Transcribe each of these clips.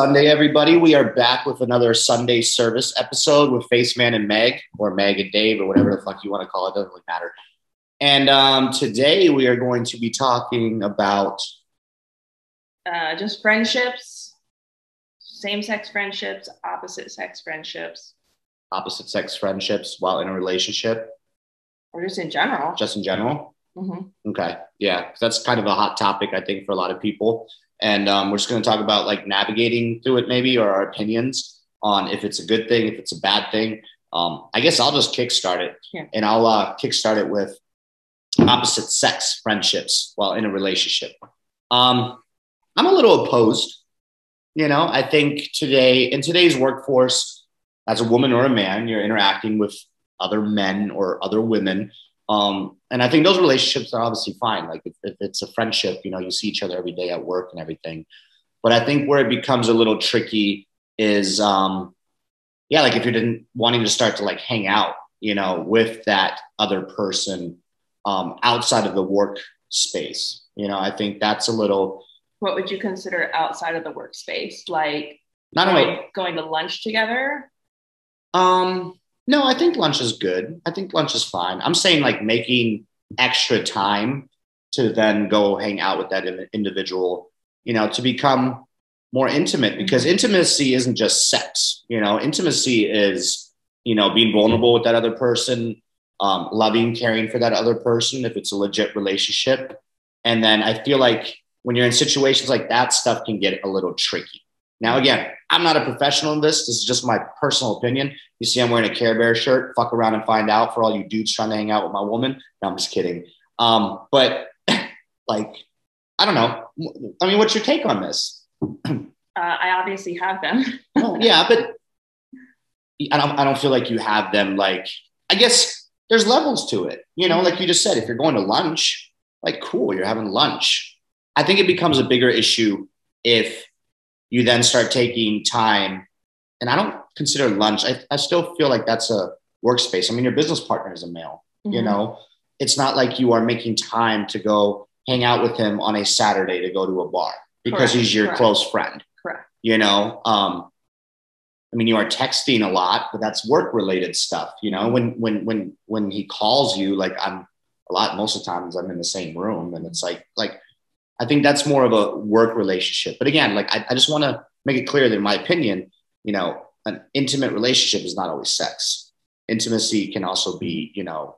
Sunday, everybody. We are back with another Sunday service episode with Face Man and Meg, or Meg and Dave, or whatever the fuck you want to call it. Doesn't really matter. And um, today we are going to be talking about uh, just friendships, same sex friendships, opposite sex friendships, opposite sex friendships while in a relationship, or just in general. just in general. hmm Okay. Yeah. That's kind of a hot topic, I think, for a lot of people. And um, we're just going to talk about like navigating through it, maybe, or our opinions on if it's a good thing, if it's a bad thing. Um, I guess I'll just kickstart it. Yeah. And I'll uh, kickstart it with opposite sex friendships while in a relationship. Um, I'm a little opposed. You know, I think today, in today's workforce, as a woman or a man, you're interacting with other men or other women. Um, and I think those relationships are obviously fine. Like if, if it's a friendship, you know, you see each other every day at work and everything. But I think where it becomes a little tricky is, um, yeah, like if you're didn't wanting to start to like hang out, you know, with that other person um, outside of the work space. You know, I think that's a little What would you consider outside of the workspace? Like not only going, going to lunch together? Um, no, I think lunch is good. I think lunch is fine. I'm saying like making extra time to then go hang out with that individual, you know, to become more intimate because intimacy isn't just sex, you know, intimacy is, you know, being vulnerable with that other person, um, loving, caring for that other person if it's a legit relationship. And then I feel like when you're in situations like that, stuff can get a little tricky. Now, again, I'm not a professional in this. This is just my personal opinion. You see, I'm wearing a Care Bear shirt. Fuck around and find out for all you dudes trying to hang out with my woman. No, I'm just kidding. Um, but like, I don't know. I mean, what's your take on this? Uh, I obviously have them. Well, yeah, but I don't. I don't feel like you have them. Like, I guess there's levels to it. You know, like you just said, if you're going to lunch, like, cool, you're having lunch. I think it becomes a bigger issue if you then start taking time. And I don't consider lunch. I, I still feel like that's a workspace. I mean, your business partner is a male. You Mhm. know, it's not like you are making time to go hang out with him on a Saturday to go to a bar because Correct, he's your correct. close friend Correct. you know um i mean you are texting a lot but that's work related stuff you know when when when when he calls you like i'm a lot most of the times i'm in the same room and it's like like i think that's more of a work relationship but again like i, I just want to make it clear that in my opinion you know an intimate relationship is not always sex intimacy can also be you know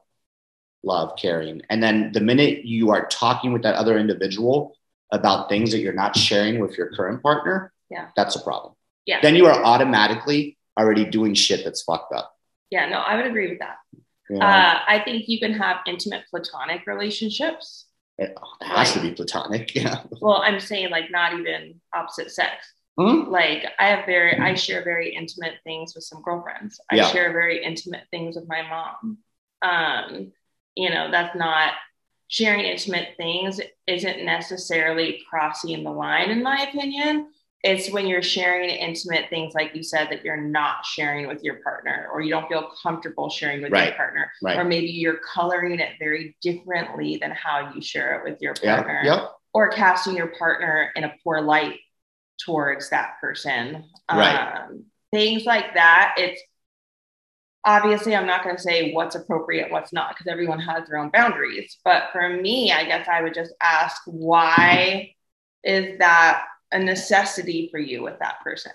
love caring and then the minute you are talking with that other individual about things that you're not sharing with your current partner Yeah. that's a problem Yeah. then you are automatically already doing shit that's fucked up. Yeah, no, I would agree with that. Know? Uh, I think you can have intimate platonic relationships. It has to be platonic. Yeah. Well, I'm saying like not even opposite sex. Mhm. Like I have very, I share very intimate things with some girlfriends. I Yeah. share very intimate things with my mom. Um, you know, that's not sharing intimate things isn't necessarily crossing the line, in my opinion. It's when you're sharing intimate things, like you said, that you're not sharing with your partner, or you don't feel comfortable sharing with your partner, Right. or maybe you're coloring it very differently than how you share it with your partner Yeah. Yep. or casting your partner in a poor light towards that person. Right. Um, things like that. It's obviously, I'm not going to say what's appropriate, what's not, because everyone has their own boundaries. But for me, I guess I would just ask, why is that a necessity for you with that person?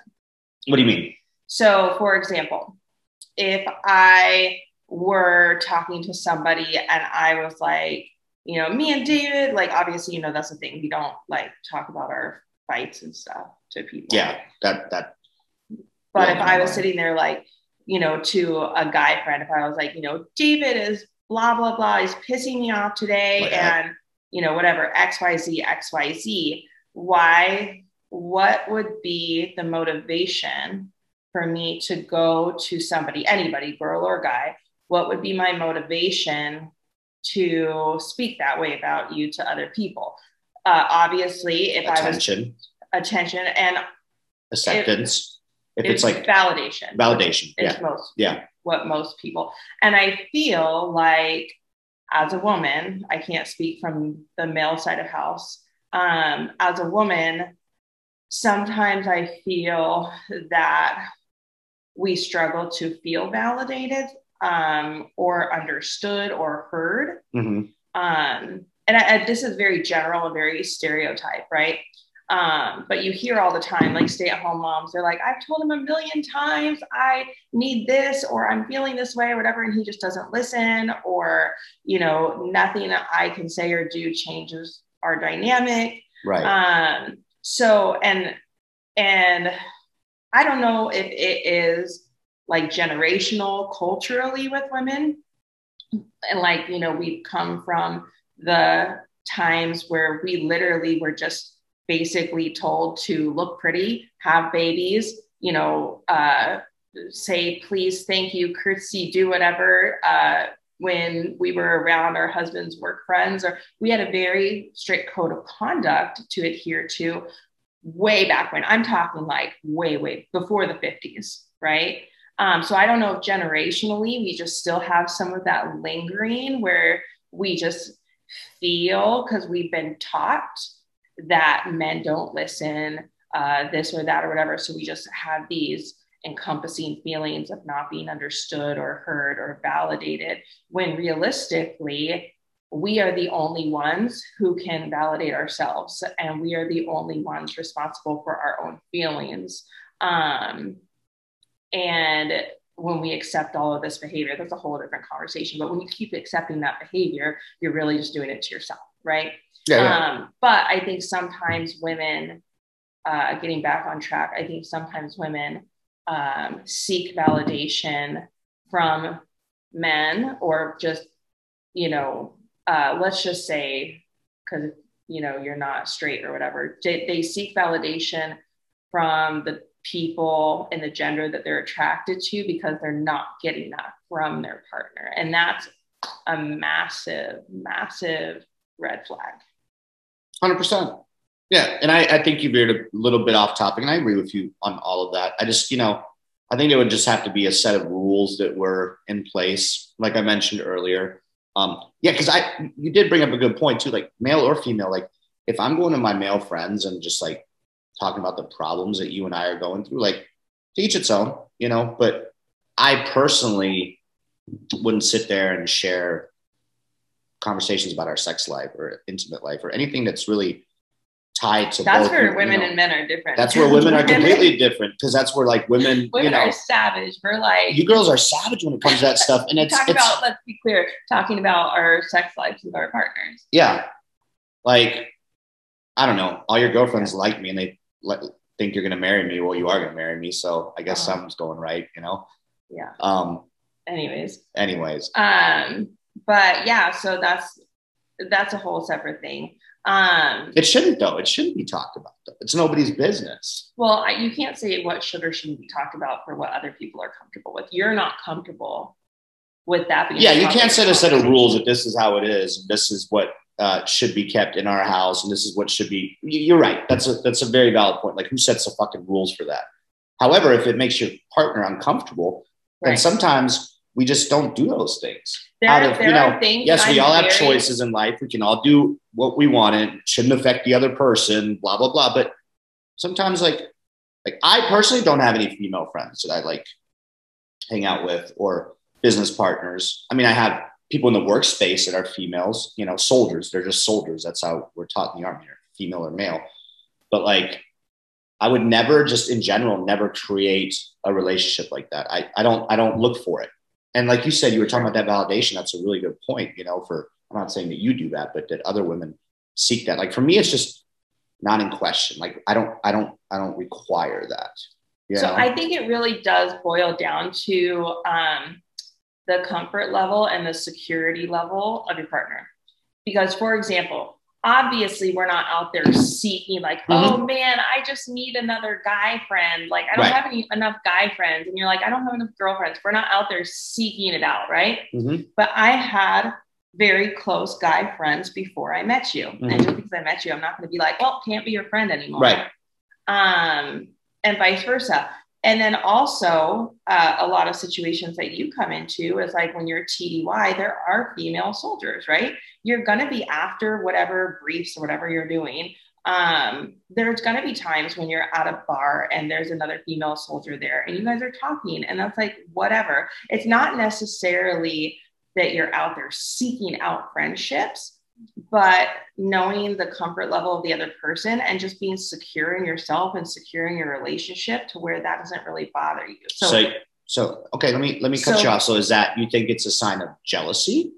What do you mean? So, for example, if I were talking to somebody and I was like, you know, me and David, like, obviously, you know, that's the thing. We don't like talk about our fights and stuff to people. Yeah. That that But Yeah, if I was sitting there, like, you know, to a guy friend, if I was like, you know, David is blah, blah, blah, he's pissing me off today Like that. and, you know, whatever, XYZ, XYZ, why, what would be the motivation for me to go to somebody, anybody, girl or guy? What would be my motivation to speak that way about you to other people? Uh, obviously, if I was attention, attention and acceptance. If it's, it's like validation, validation. Yeah. most Yeah. what most people and i feel like as a woman i can't speak from the male side of house um, as a woman sometimes I feel that we struggle to feel validated um, or understood or heard. Mhm. Um, and I, I- this is very general and very stereotype, right? Um, but you hear all the time, like stay at home moms, they're like, I've told him a million times I need this, or I'm feeling this way, or whatever, and he just doesn't listen, or, you know, nothing that I can say or do changes our dynamic. Right. Um, so and and I don't know if it is like generational culturally with women. And like, you know, we've come from the times where we literally were just basically told to look pretty, have babies, you know, uh, say please, thank you, curtsy, do whatever. Uh, when we were around our husbands' work friends, or we had a very strict code of conduct to adhere to way back when. I'm talking like way, way before the 50s, right? Um, so I don't know if generationally we just still have some of that lingering where we just feel because we've been taught that men don't listen, uh, this or that or whatever. So we just have these encompassing feelings of not being understood or heard or validated when realistically we are the only ones who can validate ourselves and we are the only ones responsible for our own feelings um, and when we accept all of this behavior that's a whole different conversation but when you keep accepting that behavior you're really just doing it to yourself right Yeah. yeah. um, but I think sometimes women, uh, getting back on track, I think sometimes women um, seek validation from men or just, you know, uh, let's just say, because, you know, you're not straight or whatever, they, they seek validation from the people and the gender that they're attracted to because they're not getting that from their partner. And that's a massive, massive red flag. Hundred percent. Yeah, and I, I think you veered a little bit off topic, and I agree with you on all of that. I just, you know, I think it would just have to be a set of rules that were in place, like I mentioned earlier. Um, yeah, because I, you did bring up a good point too, like male or female. Like, if I'm going to my male friends and just like talking about the problems that you and I are going through, like, each its own, you know. But I personally wouldn't sit there and share conversations about our sex life or intimate life or anything that's really tied to That's where you women know. and men are different. that's where women are completely different because that's where like women, women you know, are savage. We're like you girls are savage when it comes to that stuff, and it's talking it's about. Let's be clear. Talking about our sex lives with our partners. yeah, like I don't know, all your girlfriends like me and they like, think you're gonna marry me. Well, you are gonna marry me, so I guess Uh-huh. something's going right, you know. Yeah. Um. Anyways, Anyways, um, but yeah, so that's that's a whole separate thing. Um, it shouldn't though. It shouldn't be talked about. Though. It's nobody's business. well, I, you can't say what should or shouldn't be talked about for what other people are comfortable with. You're not comfortable with that. Yeah, you can't set a set of rules that this is how it is, and this is what uh, should be kept in our house, and this is what should be. You're right. That's a that's a very valid point. Like, who sets the fucking rules for that? However, if it makes your partner uncomfortable, then sometimes we just don't do those things. There, out of, you know. Yes, we I'm all have choices in life. We can all do what we want. It shouldn't affect the other person. Blah blah blah. But sometimes, like, like I personally don't have any female friends that I like hang out with or business partners. I mean, I have people in the workspace that are females. You know, soldiers. They're just soldiers. That's how we're taught in the army, female or male. But like, I would never, just in general, never create a relationship like that. I, I don't I don't look for it. And like you said, you were talking about that validation. That's a really good point. You know, for I'm not saying that you do that, but that other women seek that. Like for me, it's just not in question. Like I don't I don't I don't require that. You So? I think it really does boil down to um, the comfort level and the security level of your partner. Because, for example, obviously we're not out there seeking like, oh man, I just need another guy friend. Like I don't Right. have any enough guy friends, and you're like, I don't have enough girlfriends. We're not out there seeking it out, right? Mhm. But I had very close guy friends before I met you, Mhm. and just because I met you, I'm not going to be like, well, can't be your friend anymore, Right. um, and vice versa. And then also, uh, a lot of situations that you come into is like when you're TDY, there are female soldiers, right? You're going to be after whatever briefs or whatever you're doing. um, there's going to be times when you're at a bar and there's another female soldier there and you guys are talking and that's like whatever. It's not necessarily that you're out there seeking out friendships but knowing the comfort level of the other person and just being secure in yourself and secure in your relationship to where that doesn't really bother you. So so, so okay let me let me cut so, you off. So is that you think it's a sign of jealousy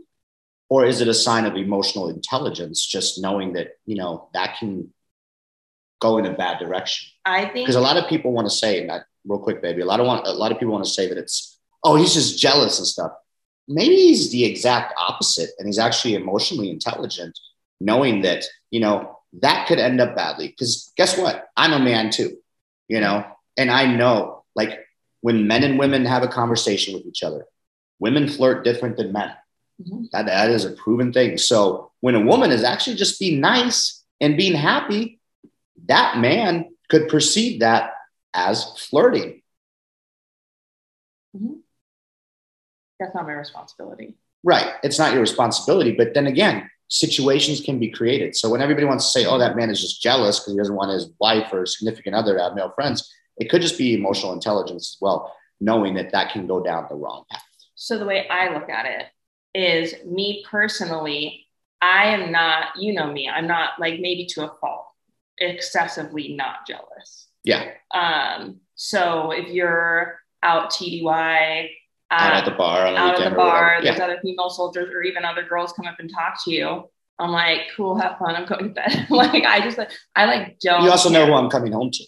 or is it a sign of emotional intelligence just knowing that you know that can go in a bad direction. I think because a lot of people want to say that real quick, baby. A lot of want a lot of people want to say that it's oh he's just jealous and stuff. Maybe he's the exact opposite, and he's actually emotionally intelligent, knowing that you know that could end up badly. Because guess what? I'm a man too, you know, and I know like when men and women have a conversation with each other, women flirt different than men. Mm-hmm. That, that is a proven thing. So when a woman is actually just being nice and being happy, that man could perceive that as flirting. Mm-hmm. That's not my responsibility. Right. It's not your responsibility. But then again, situations can be created. So when everybody wants to say, oh, that man is just jealous because he doesn't want his wife or significant other to have male friends, it could just be emotional intelligence as well, knowing that that can go down the wrong path. So the way I look at it is me personally, I am not, you know me, I'm not like maybe to a fault excessively not jealous. Yeah. Um, so if you're out TDY, out at the bar, out at the bar, there's other female soldiers or even other girls come up and talk to you. I'm like, cool, have fun. I'm going to bed. like, I just like, I like don't. You also know who I'm coming home to.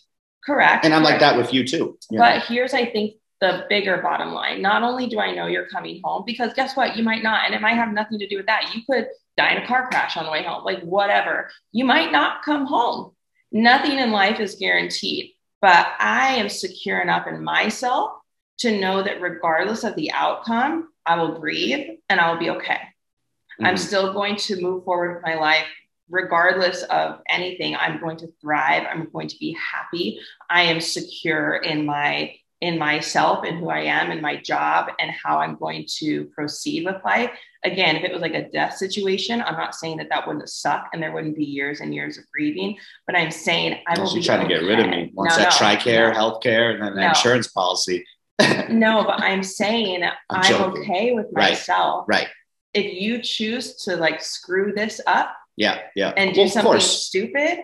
Correct. And I'm correct. like that with you too. You but know? here's, I think, the bigger bottom line. Not only do I know you're coming home, because guess what? You might not, and it might have nothing to do with that. You could die in a car crash on the way home, like whatever. You might not come home. Nothing in life is guaranteed, but I am secure enough in myself to know that regardless of the outcome, I will breathe and I will be okay. Mm-hmm. I'm still going to move forward with my life regardless of anything. I'm going to thrive. I'm going to be happy. I am secure in my in myself and who I am and my job and how I'm going to proceed with life. Again, if it was like a death situation, I'm not saying that that wouldn't suck and there wouldn't be years and years of grieving, but I'm saying I will be trying okay. to get rid of me. Once no, that no, TRICARE, no. healthcare, and then the insurance policy. no, but I'm saying I'm, I'm okay with myself. Right. right. If you choose to like screw this up, yeah, yeah, and do well, something stupid,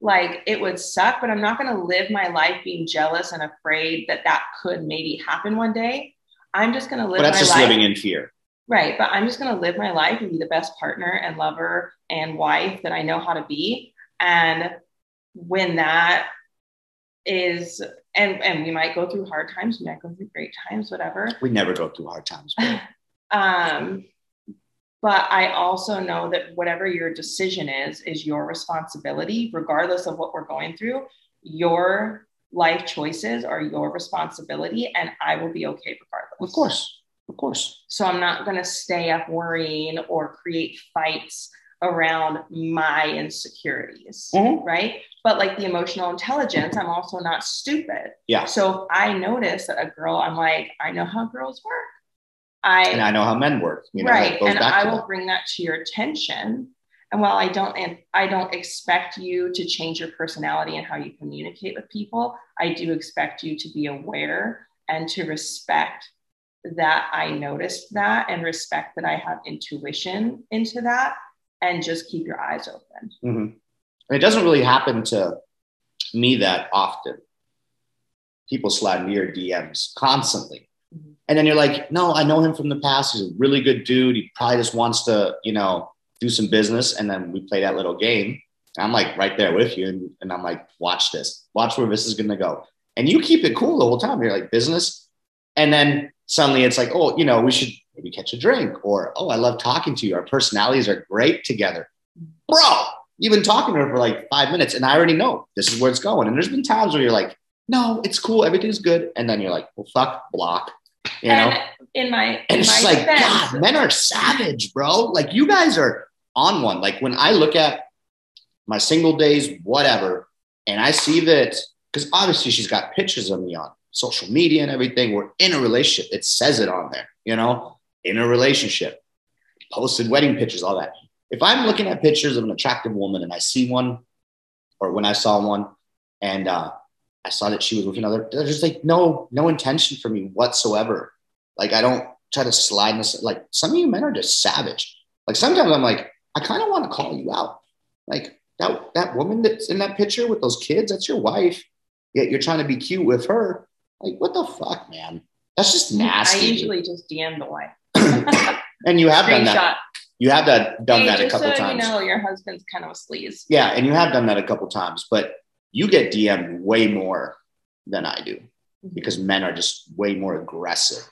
like it would suck, but I'm not going to live my life being jealous and afraid that that could maybe happen one day. I'm just going to live. But that's just life. living in fear. Right. But I'm just going to live my life and be the best partner and lover and wife that I know how to be. And when that is, and, and we might go through hard times, we might go through great times, whatever. We never go through hard times. um, but I also know that whatever your decision is, is your responsibility, regardless of what we're going through. Your life choices are your responsibility, and I will be okay regardless. Of course, of course. So I'm not going to stay up worrying or create fights around my insecurities, mm-hmm. right? But like the emotional intelligence, I'm also not stupid. Yeah. So if I notice that a girl, I'm like, I know how girls work. I and I know how men work. You know, right, and I will that. bring that to your attention. And while I don't, I don't expect you to change your personality and how you communicate with people, I do expect you to be aware and to respect that I noticed that and respect that I have intuition into that, and just keep your eyes open. Mm-hmm. And it doesn't really happen to me that often. People slide me your DMs constantly and then you're like, no, I know him from the past. He's a really good dude. He probably just wants to, you know, do some business. And then we play that little game. And I'm like right there with you. And, and I'm like, watch this, watch where this is going to go. And you keep it cool the whole time. You're like, business. And then suddenly it's like, oh, you know, we should maybe catch a drink. Or, oh, I love talking to you. Our personalities are great together. Bro, you've been talking to her for like five minutes and I already know this is where it's going. And there's been times where you're like, no, it's cool. Everything's good. And then you're like, well, fuck, block you and know? in my and it's my like defense, God, men are savage, bro. Like you guys are on one. Like when I look at my single days, whatever, and I see that because obviously she's got pictures of me on social media and everything. We're in a relationship. It says it on there, you know, in a relationship, posted wedding pictures, all that. If I'm looking at pictures of an attractive woman and I see one or when I saw one and uh, I saw that she was with another, there's just like no, no intention for me whatsoever. Like I don't try to slide this. Like some of you men are just savage. Like sometimes I'm like, I kind of want to call you out. Like that, that woman that's in that picture with those kids, that's your wife. Yet you're trying to be cute with her. Like, what the fuck, man? That's just nasty. I usually just DM the wife. and you have done that. You have that done Hey, that a couple so times. You know, your husband's kind of a sleaze. Yeah, and you have done that a couple times, but you get DM'd way more than I do because men are just way more aggressive.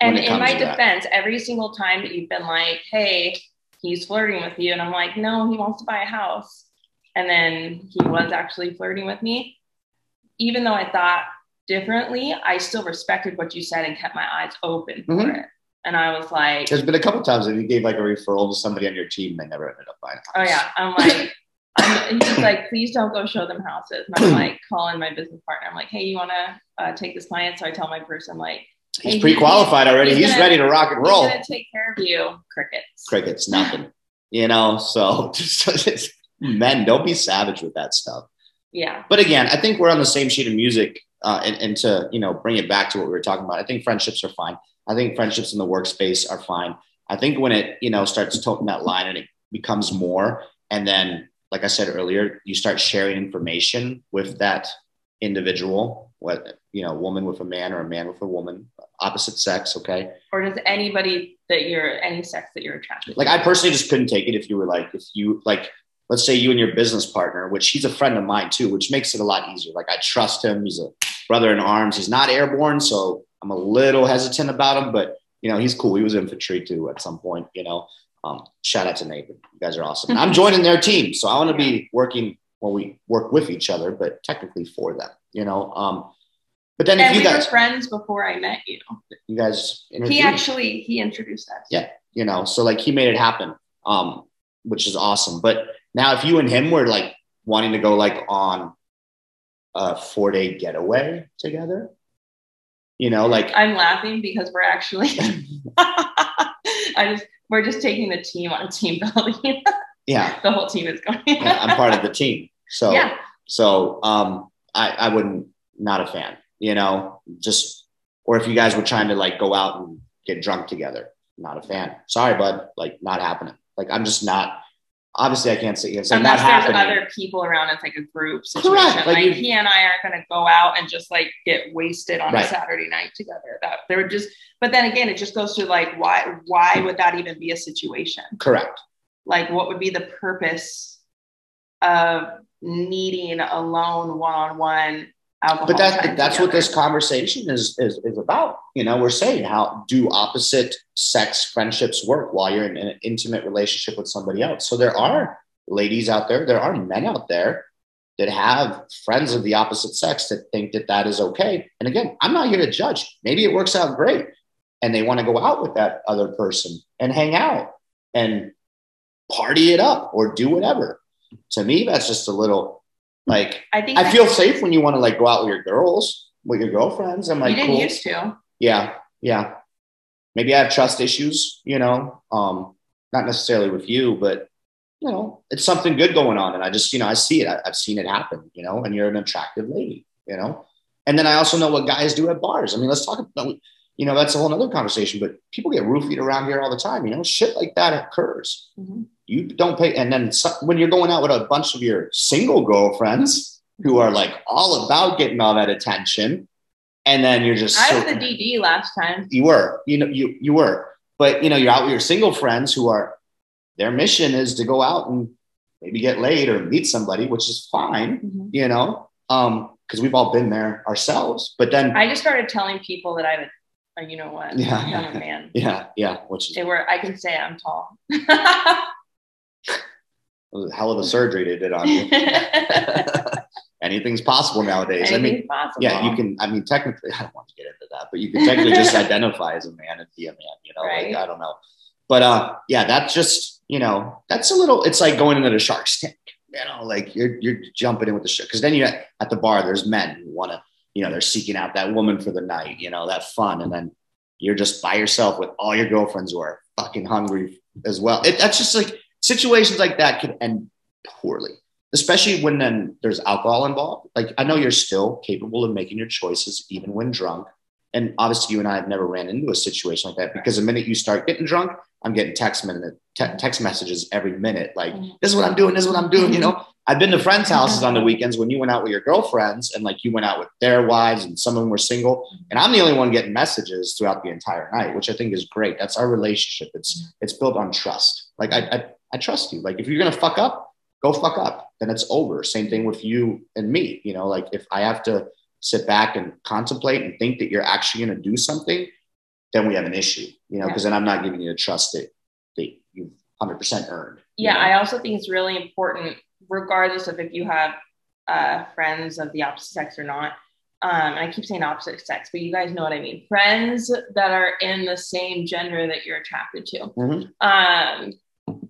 And in my to that. defense, every single time that you've been like, hey, he's flirting with you. And I'm like, no, he wants to buy a house. And then he was actually flirting with me. Even though I thought differently, I still respected what you said and kept my eyes open for Mhm. it. And I was like, There's been a couple times that you gave like a referral to somebody on your team, they never ended up buying a house. oh yeah, I'm like, I'm, he's like, please don't go show them houses. And I'm like calling my business partner. I'm like, hey, you want to uh, take this client? So I tell my person, like, He's pre-qualified already. he's He's, gonna- ready to rock and roll. gonna take care of you. Crickets. Crickets, nothing. you know, so just, men, don't be savage with that stuff. Yeah. But again, I think we're on the same sheet of music. Uh, and, and to you know bring it back to what we were talking about, I think friendships are fine. I think friendships in the workspace are fine. I think when it you know starts toting that line and it becomes more, and then like I said earlier, you start sharing information with that individual, what you know, woman with a man or a man with a woman, opposite sex. Okay, Or does anybody that you're any sex that you're attracted to? like to? I personally just couldn't take it if you were like if you like let's say you and your business partner, which he's a friend of mine too, which makes it a lot easier. Like I trust him. He's a brother in arms. He's not airborne, so I'm a little hesitant about him, but you know, he's cool. He was infantry too at some point, you know. Um, shout out to Nathan. You guys are awesome. And I'm joining their team. So I want to be working well, we work with each other, but technically for them, you know. Um, but then if you we were guys friends before I met you. you guys He actually he introduced us. Yeah. you know so like he made it happen um which is awesome but now if you and him were like wanting to go like on a four day getaway together you know like I'm laughing because we're actually I just we're just taking the team on a team building. yeah, the whole team is going. yeah i'm part of the team so Yeah. so um i i wouldn't not a fan you know just or if you guys were trying to like go out and get drunk together not a fan sorry bud like not happening like i'm just not obviously i can't say it's like not Unless there's happening other people around, it's like a group situation. Correct, like Like, he and I aren't going to go out and just like get wasted on Right. a Saturday night together. That there would just, but then again, it just goes to like why why would that even be a situation? correct Like, what would be the purpose of needing a lone one-on-one alcohol? but that's that's what this conversation is, is is about. You know we're saying how do opposite sex friendships work while you're in an intimate relationship with somebody else? So there are ladies out there there are men out there that have friends of the opposite sex that think that that is okay. And again i'm not here to judge. Maybe it works out great and they want to go out with that other person and hang out and party it up or do whatever. To me that's just a little like I think I feel safe when you want to like go out with your girls, with your girlfriends. I'm like, you didn't cool. used to. yeah, yeah. Maybe I have trust issues, you know, um, not necessarily with you, but you know, it's something good going on, and I just, you know, I see it. I, I've seen it happen, you know, and you're an attractive lady, you know. And then I also know what guys do at bars. I mean, let's talk about, you know, that's a whole other conversation. But people get roofied around here all the time, you know, shit like that occurs Mhm. You don't pay and then so, when you're going out with a bunch of your single girlfriends who are like all about getting all that attention and then you're just I so- was the DD last time. you were you know you you were but you know you're out with your single friends who are their mission is to go out and maybe get laid or meet somebody which is fine Mhm. you know um because we've all been there ourselves but then I just started telling people that I would, uh, you know what? Yeah, I'm yeah. a man. yeah yeah which is They were. I can say I'm tall. a hell of a surgery they did on you anything's possible nowadays i mean possible. Yeah, you can. I mean, technically, I don't want to get into that, but you can technically just identify as a man and be a man. You know, Right. like I don't know, but uh, yeah, that's just you know, that's a little. It's like going into the Shark's tank. You know, like you're you're jumping in with the shark because then you at the bar, there's men who want to, you know, they're seeking out that woman for the night. You know, that fun, and then you're just by yourself with all your girlfriends who are fucking hungry as well. It, that's just like situations like that could end poorly. especially when then there's alcohol involved. Like I know you're still capable of making your choices even when drunk. And obviously, you and I have never ran into a situation like that because the minute you start getting drunk, I'm getting text minute te- text messages every minute. Like Mhm. this is what I'm doing. This is what I'm doing. You know, I've been to friends' mm-hmm. houses on the weekends when you went out with your girlfriends and like you went out with their wives and some of them were single. Mm-hmm. And I'm the only one getting messages throughout the entire night, which I think is great. That's our relationship. It's mm-hmm. it's built on trust. Like I I, I trust you. Like if you're gonna fuck up, go fuck up. Then it's over. Same thing with you and me. You know, like if I have to sit back and contemplate and think that you're actually gonna do something, then we have an issue. You know, Yeah. because then I'm not giving you the trust that that you've 100% earned. Yeah, know? I also think it's really important, regardless of if you have uh, friends of the opposite sex or not. Um, and I keep saying opposite sex, but you guys know what I mean. Friends that are in the same gender that you're attracted to. Mhm. Um,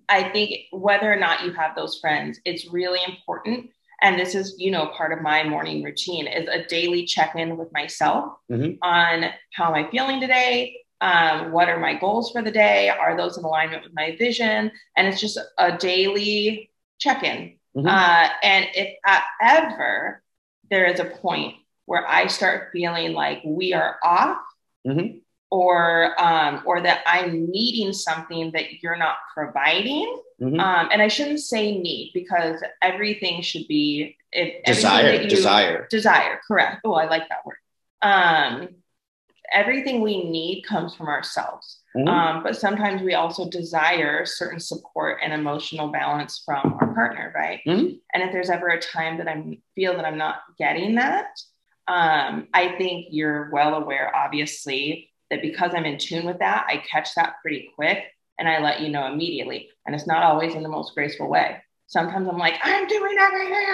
I think whether or not you have those friends, it's really important. And this is, you know, part of my morning routine is a daily check-in with myself Mhm. on how am I feeling today? Um, what are my goals for the day? Are those in alignment with my vision? And it's just a daily check-in. Mhm. Uh, and if ever there is a point where I start feeling like we are off, Mhm. Or um, or that I'm needing something that you're not providing, Mhm. um, and I shouldn't say need because everything should be if desire, desire. desire, correct. Oh, I like that word. Um, everything we need comes from ourselves. Mhm. Um, but sometimes we also desire certain support and emotional balance from our partner, right? Mhm. And if there's ever a time that I feel that I'm not getting that, um, I think you're well aware, obviously, that because I'm in tune with that, I catch that pretty quick and I let you know immediately. And it's not always in the most graceful way. Sometimes I'm like, I'm doing everything,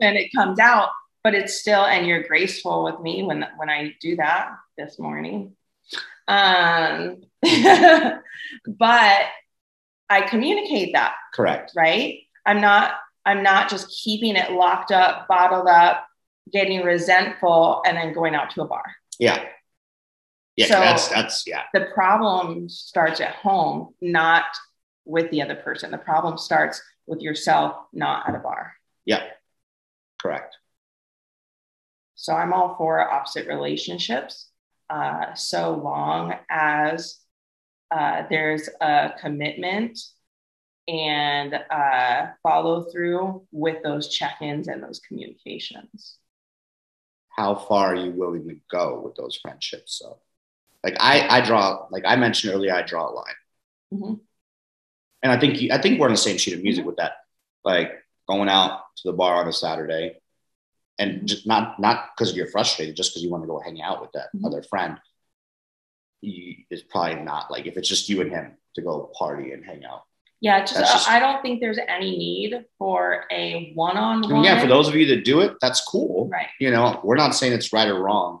and it comes out, but it's still, and you're graceful with me when when I do that this morning. Um, but I communicate that, Correct. right? I'm not, I'm not just keeping it locked up, bottled up, getting resentful, and then going out to a bar. Yeah. Yeah. So- that's that's yeah. The problem starts at home, not with the other person. The problem starts with yourself, not at a bar. Yeah. Correct. So I'm all for opposite relationships, uh, so long as uh, there's a commitment and uh, follow through with those check-ins and those communications. How far are you willing to go with those friendships? So, like I I draw like I mentioned earlier, I draw a line, Mhm. and I think you, I think we're on the same sheet of music with that. Like going out to the bar on a Saturday, and just not not because you're frustrated, just because you want to go hang out with that Mhm. other friend. You, it's probably not like if it's just you and him to go party and hang out. Yeah, just, just- I don't think there's any need for a one-on-one. yeah, for those of you that do it, that's cool. right. You know, we're not saying it's right or wrong.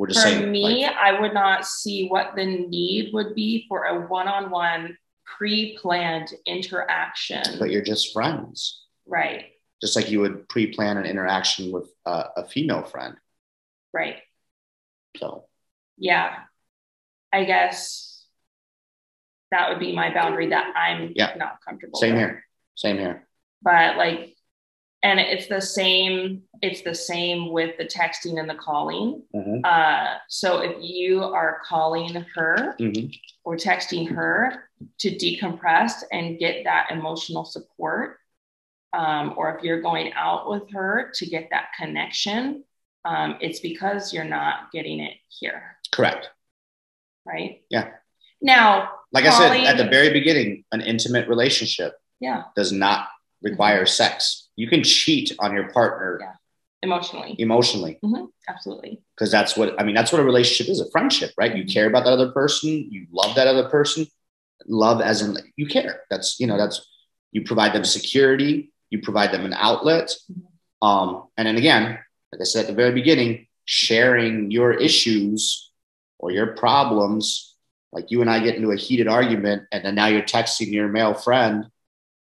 We're just For saying, me, like, I would not see what the need would be for a one-on-one pre-planned interaction. but you're just friends, right, just like you would pre-plan an interaction with uh, a female friend. right. So, Yeah. I guess that would be my boundary that I'm Yeah. not comfortable same with. here, same here. But like and it's the same it's the same with the texting and the calling. Mhm. Uh so if you are calling her Mhm. or texting her to decompress and get that emotional support, um, or if you're going out with her to get that connection, um, it's because you're not getting it here, Correct. right? Yeah. Now, Like I said at the very beginning, an intimate relationship yeah, does not require sex. You can cheat on your partner Yeah. emotionally, emotionally mm-hmm. absolutely. because that's what I mean. That's what a relationship is a friendship, right? You mm-hmm. care about that other person, you love that other person. Love as in you care. That's you know that's you provide them security, you provide them an outlet, mm-hmm. um, and then again, like I said at the very beginning, sharing your issues or your problems. Like you and I get into a heated argument, and then now you're texting your male friend,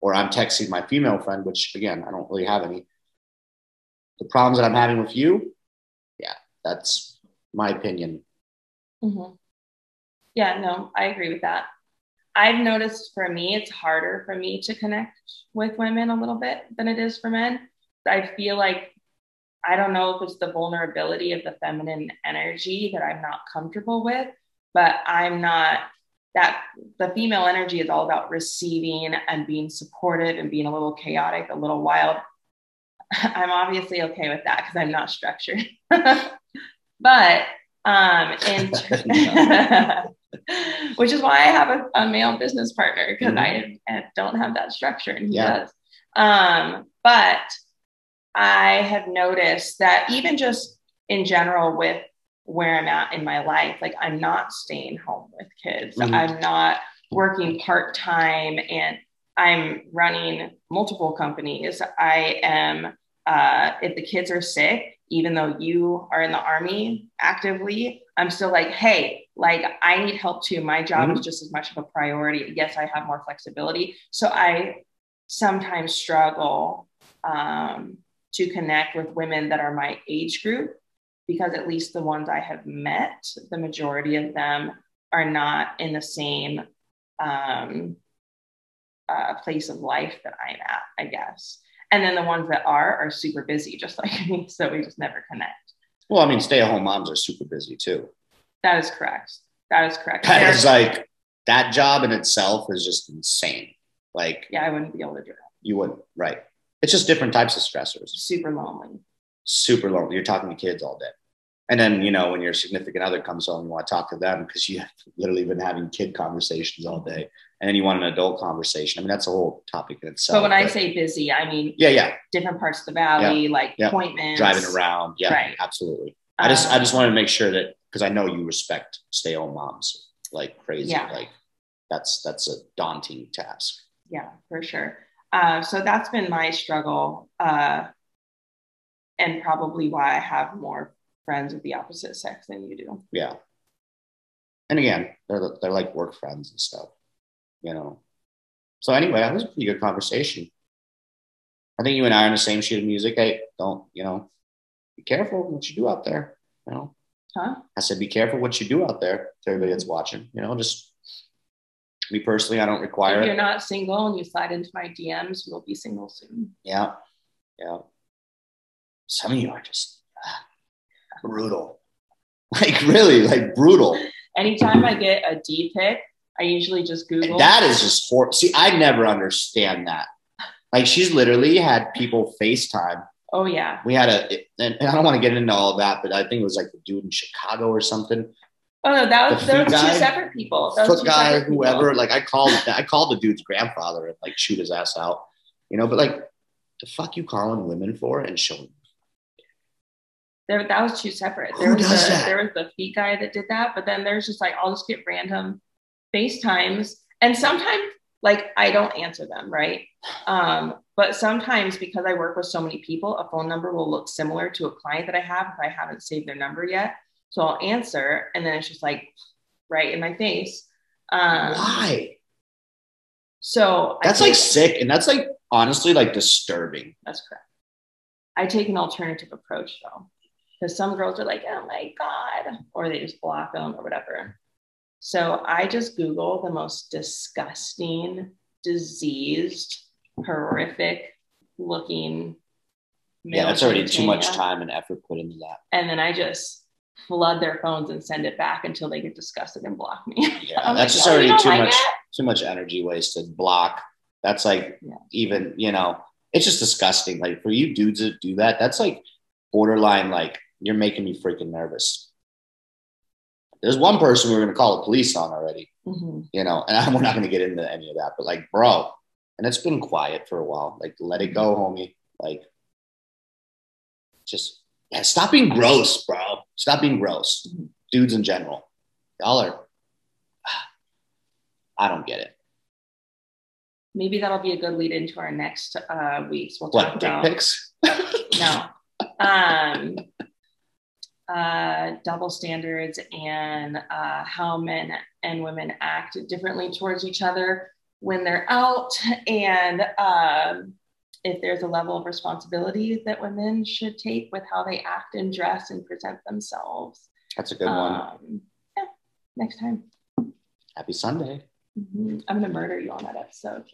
or I'm texting my female friend, which again I don't really have any. The problems that I'm having with you, yeah, that's my opinion. Mhm. Yeah, no, I agree with that. I've noticed for me, it's harder for me to connect with women a little bit than it is for men. I feel like I don't know if it's the vulnerability of the feminine energy that I'm not comfortable with, but I'm not that the female energy is all about receiving and being supportive and being a little chaotic, a little wild. I'm obviously okay with that because I'm not structured. but um and which is why I have a, a male business partner because mm-hmm. I, I, don't have that structure and he yeah. does. Um, but I have noticed that even just in general with where I'm at in my life, like I'm not staying home with kids. Mm-hmm. I'm not working part time and I'm running multiple companies. I am, uh, if the kids are sick, even though you are in the army actively, I'm still like, hey, like I need help too. My job mm-hmm. is just as much of a priority. Yes, I have more flexibility. So I sometimes struggle um, to connect with women that are my age group because at least the ones I have met, the majority of them are not in the same um, uh, place of life that I'm at, I guess. And then the ones that are are super busy, just like me. So we just never connect. Well, I mean, stay at home moms are super busy too. That is correct. That is correct. That is like that job in itself is just insane. Like, yeah, I wouldn't be able to do that. You wouldn't, right? It's just different types of stressors. Super lonely. Super lonely. You're talking to kids all day. And then, you know, when your significant other comes home, you want to talk to them because you have literally been having kid conversations all day. And then you want an adult conversation. I mean, that's a whole topic in itself. But when I say busy, I mean, yeah, yeah, different parts of the valley, yeah. like yeah. appointments, driving around. Yeah, right. absolutely. I just, um, I just wanted to make sure that because I know you respect stay home moms like crazy. Yeah. Like that's, that's a daunting task. Yeah, for sure. Uh, so that's been my struggle. Uh, and probably why I have more friends of the opposite sex than you do. Yeah. And again, they're, they're like work friends and stuff, you know. So anyway, that was a pretty good conversation. I think you and I are on the same sheet of music. Hey, don't, you know, be careful what you do out there. You know. Huh? I said, be careful what you do out there to everybody that's watching. You know, just me personally, I don't require if you're not single and you slide into my DMs, you'll be single soon. Yeah. Yeah. Some of you are just uh, brutal. Like really, like brutal. Anytime I get a D pic, I usually just Google. That is just for see, I never understand that. Like she's literally had people FaceTime. Oh yeah. We had a, and I don't want to get into all of that, but I think it was like the dude in Chicago or something. Oh no, that was those two separate people. Those foot guy, whoever. People. Like I called, I called the dude's grandfather and like shoot his ass out, you know. But like, the fuck you calling women for and showing there, that was two separate. There Who was does the, that? There was the feet guy that did that, but then there's just like I'll just get random FaceTimes, and sometimes like I don't answer them, right? Um, but sometimes because I work with so many people, a phone number will look similar to a client that I have if I haven't saved their number yet. So I'll answer, and then it's just like right in my face. Um, Why? So that's like sick, and that's like honestly like disturbing. That's correct. I take an alternative approach though because some girls are like, oh my God, or they just block them or whatever. So I just Google the most disgusting, diseased, horrific looking. Yeah, that's already too much time and effort put into that. And then I just flood their phones and send it back until they get disgusted and block me. Yeah, that's just oh, already too like much, too much energy wasted. Block. That's like yeah. even, you know, it's just disgusting. Like for you dudes to do that, that's like borderline like you're making me freaking nervous. There's one person we're going to call the police on already, mm-hmm. you know, and we're not going to get into any of that, but like, bro, and it's been quiet for a while. Like, let it go, homie. Like, just yeah, stop being gross, bro. Stop being gross. Mm-hmm. Dudes in general. Y'all are, I don't get it. Maybe that'll be a good lead into our next uh, weeks. We'll what, talk about pics? no. Um, uh, double standards and uh, how men and women act differently towards each other when they're out, and um, if there's a level of responsibility that women should take with how they act and dress and present themselves. That's a good um, one. Yeah, next time. Happy Sunday. Mhm. I'm gonna murder you on that episode.